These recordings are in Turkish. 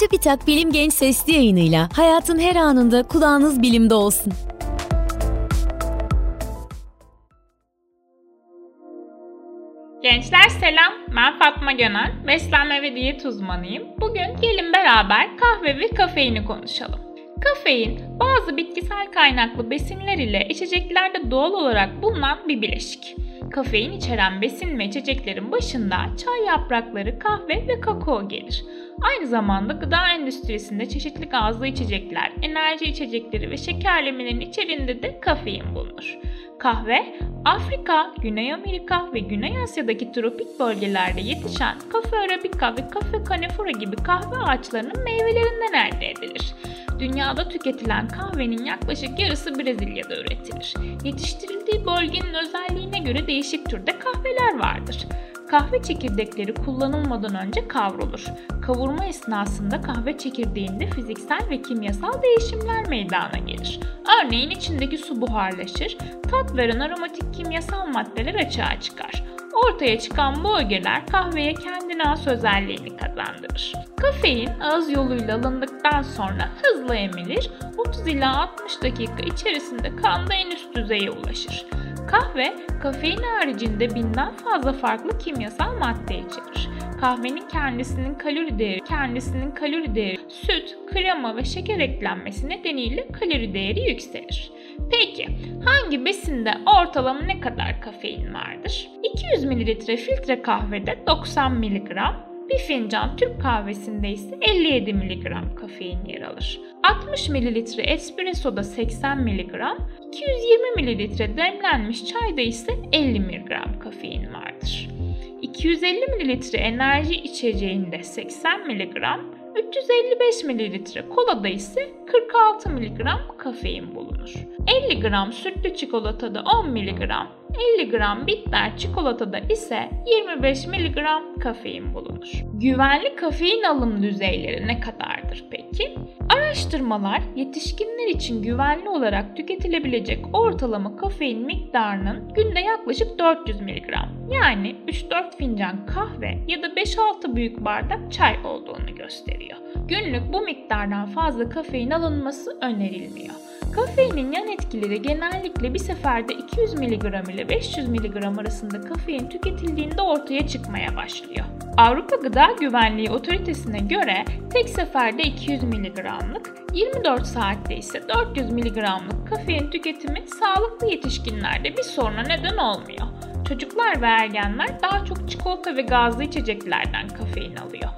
Çubitak Bilim Genç Sesli yayınıyla hayatın her anında kulağınız bilimde olsun. Gençler selam, ben Fatma Gönen, beslenme ve diyet uzmanıyım. Bugün gelin beraber kahve ve kafeini konuşalım. Kafein, bazı bitkisel kaynaklı besinler ile içeceklerde doğal olarak bulunan bir bileşik. Kafein içeren besin ve içeceklerin başında çay yaprakları, kahve ve kakao gelir. Aynı zamanda gıda endüstrisinde çeşitli gazlı içecekler, enerji içecekleri ve şekerlemelerin içerisinde de kafein bulunur. Kahve, Afrika, Güney Amerika ve Güney Asya'daki tropik bölgelerde yetişen kafe arabica ve kafe canefora gibi kahve ağaçlarının meyvelerinden elde edilir. Dünyada tüketilen kahvenin yaklaşık yarısı Brezilya'da üretilir. Yetiştirildiği bölgenin özelliğine göre değişik türde kahveler vardır. Kahve çekirdekleri kullanılmadan önce kavrulur. Kavurma esnasında kahve çekirdeğinde fiziksel ve kimyasal değişimler meydana gelir. Örneğin içindeki su buharlaşır, tat veren aromatik kimyasal maddeler açığa çıkar. Ortaya çıkan bu ögeler kahveye kendine has özelliğini kazandırır. Kafein ağız yoluyla alındıktan sonra hızla emilir, 30 ila 60 dakika içerisinde kanda en üst düzeye ulaşır. Kahve, kafein haricinde binden fazla farklı kimyasal madde içerir. Kahvenin kendisinin kalori değeri, kendisinin kalori değeri, süt, krema ve şeker eklenmesi nedeniyle kalori değeri yükselir. Peki, hangi besinde ortalama ne kadar kafein vardır? 200 ml filtre kahvede 90 mg, bir fincan Türk kahvesinde ise 57 mg kafein yer alır. 60 ml espressoda 80 mg, 220 ml demlenmiş çayda ise 50 mg kafein vardır. 250 ml enerji içeceğinde 80 mg, 355 ml kolada ise 46 mg kafein bulunur. 50 gram sütlü çikolatada 10 mg, 50 gram bitter çikolatada ise 25 mg kafein bulunur. Güvenli kafein alım düzeyleri ne kadardır peki? Araştırmalar yetişkinler için güvenli olarak tüketilebilecek ortalama kafein miktarının günde yaklaşık 400 mg yani 3-4 fincan kahve ya da 5-6 büyük bardak çay olduğunu gösteriyor. Günlük bu miktardan fazla kafein alınması önerilmiyor. Kafeinin yan etkileri genellikle bir seferde 200 mg ile 500 mg arasında kafein tüketildiğinde ortaya çıkmaya başlıyor. Avrupa Gıda Güvenliği Otoritesi'ne göre tek seferde 200 mg'lık, 24 saatte ise 400 mg'lık kafein tüketimi sağlıklı yetişkinlerde bir soruna neden olmuyor. Çocuklar ve ergenler daha çok çikolata ve gazlı içeceklerden kafein alıyor.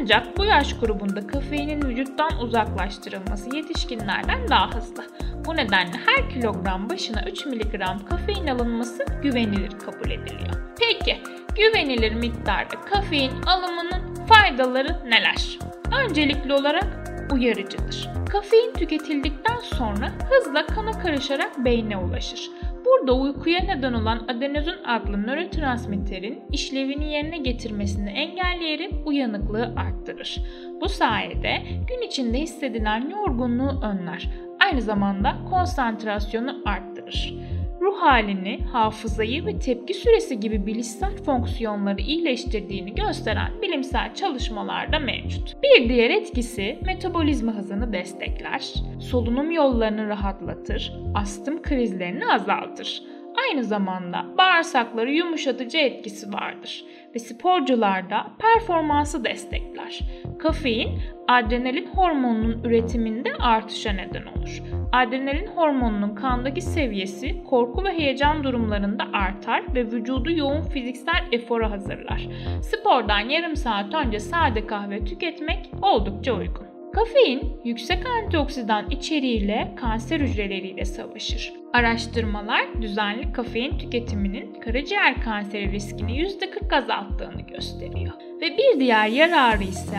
Ancak bu yaş grubunda kafeinin vücuttan uzaklaştırılması yetişkinlerden daha hızlı. Bu nedenle her kilogram başına 3 mg kafein alınması güvenilir kabul ediliyor. Peki güvenilir miktarda kafein alımının faydaları neler? Öncelikli olarak uyarıcıdır. Kafein tüketildikten sonra hızla kana karışarak beyne ulaşır. Burada uykuya neden olan adenozin adlı nörotransmitterin işlevini yerine getirmesini engelleyerek uyanıklığı arttırır. Bu sayede gün içinde hissedilen yorgunluğu önler. Aynı zamanda konsantrasyonu arttırır ruh halini, hafızayı ve tepki süresi gibi bilişsel fonksiyonları iyileştirdiğini gösteren bilimsel çalışmalar da mevcut. Bir diğer etkisi metabolizma hızını destekler, solunum yollarını rahatlatır, astım krizlerini azaltır. Aynı zamanda bağırsakları yumuşatıcı etkisi vardır ve sporcularda performansı destekler. Kafein adrenalin hormonunun üretiminde artışa neden olur. Adrenalin hormonunun kandaki seviyesi korku ve heyecan durumlarında artar ve vücudu yoğun fiziksel efora hazırlar. Spordan yarım saat önce sade kahve tüketmek oldukça uygun. Kafein yüksek antioksidan içeriğiyle kanser hücreleriyle savaşır. Araştırmalar düzenli kafein tüketiminin karaciğer kanseri riskini %40 azalttığını gösteriyor. Ve bir diğer yararı ise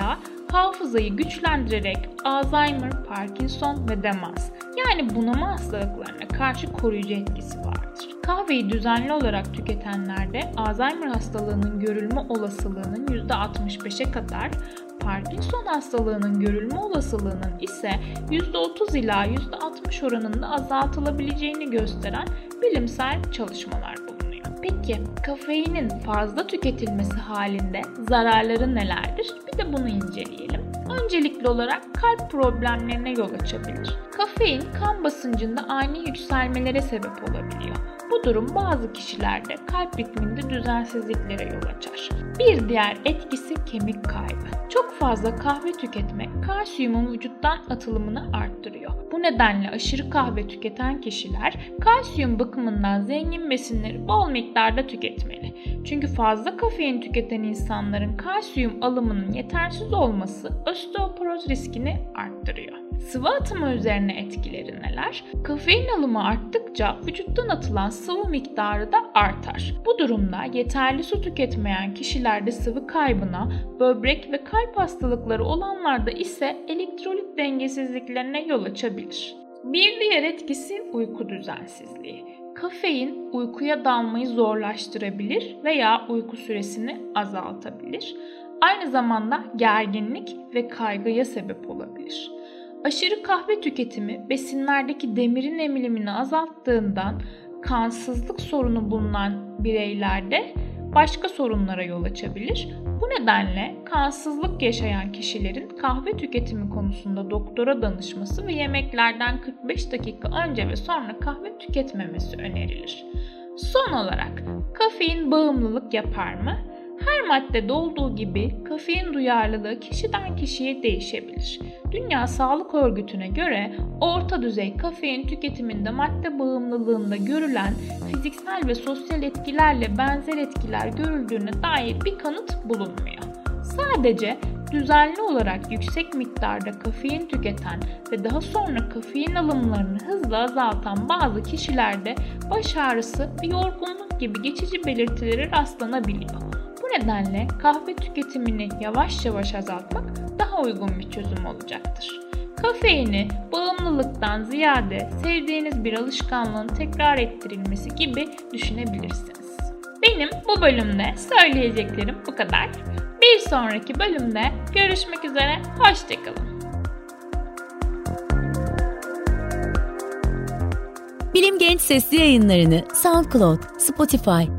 hafızayı güçlendirerek Alzheimer, Parkinson ve demans yani bunama hastalıklarına karşı koruyucu etkisi vardır. Kahveyi düzenli olarak tüketenlerde Alzheimer hastalığının görülme olasılığının %65'e kadar, Parkinson hastalığının görülme olasılığının ise %30 ila %60 oranında azaltılabileceğini gösteren bilimsel çalışmalar bulunuyor. Peki kafeinin fazla tüketilmesi halinde zararları nelerdir? Bir de bunu inceleyelim. Öncelikli olarak kalp problemlerine yol açabilir. Kafein kan basıncında ani yükselmelere sebep olabiliyor. Bu durum bazı kişilerde kalp ritminde düzensizliklere yol açar. Bir diğer etkisi kemik kaybı. Çok fazla kahve tüketmek kalsiyumun vücuttan atılımını arttırıyor. Bu nedenle aşırı kahve tüketen kişiler kalsiyum bakımından zengin besinleri bol miktarda tüketmeli. Çünkü fazla kafein tüketen insanların kalsiyum alımının yetersiz olması osteoporoz riskini arttırıyor. Sıvı atımı üzerine etkileri neler? Kafein alımı arttıkça vücuttan atılan sıvı miktarı da artar. Bu durumda yeterli su tüketmeyen kişilerde sıvı kaybına, böbrek ve kalp hastalıkları olanlarda ise elektrolit dengesizliklerine yol açabilir. Bir diğer etkisi uyku düzensizliği. Kafein uykuya dalmayı zorlaştırabilir veya uyku süresini azaltabilir. Aynı zamanda gerginlik ve kaygıya sebep olabilir. Aşırı kahve tüketimi besinlerdeki demirin emilimini azalttığından kansızlık sorunu bulunan bireylerde başka sorunlara yol açabilir. Bu nedenle kansızlık yaşayan kişilerin kahve tüketimi konusunda doktora danışması ve yemeklerden 45 dakika önce ve sonra kahve tüketmemesi önerilir. Son olarak kafein bağımlılık yapar mı? Her maddede olduğu gibi kafein duyarlılığı kişiden kişiye değişebilir. Dünya Sağlık Örgütü'ne göre orta düzey kafein tüketiminde madde bağımlılığında görülen fiziksel ve sosyal etkilerle benzer etkiler görüldüğüne dair bir kanıt bulunmuyor. Sadece düzenli olarak yüksek miktarda kafein tüketen ve daha sonra kafein alımlarını hızla azaltan bazı kişilerde baş ağrısı ve yorgunluk gibi geçici belirtileri rastlanabiliyor. Nedenle kahve tüketimini yavaş yavaş azaltmak daha uygun bir çözüm olacaktır. Kafeini bağımlılıktan ziyade sevdiğiniz bir alışkanlığın tekrar ettirilmesi gibi düşünebilirsiniz. Benim bu bölümde söyleyeceklerim bu kadar. Bir sonraki bölümde görüşmek üzere, hoşçakalın. Bilim Genç sesli yayınlarını SoundCloud, Spotify,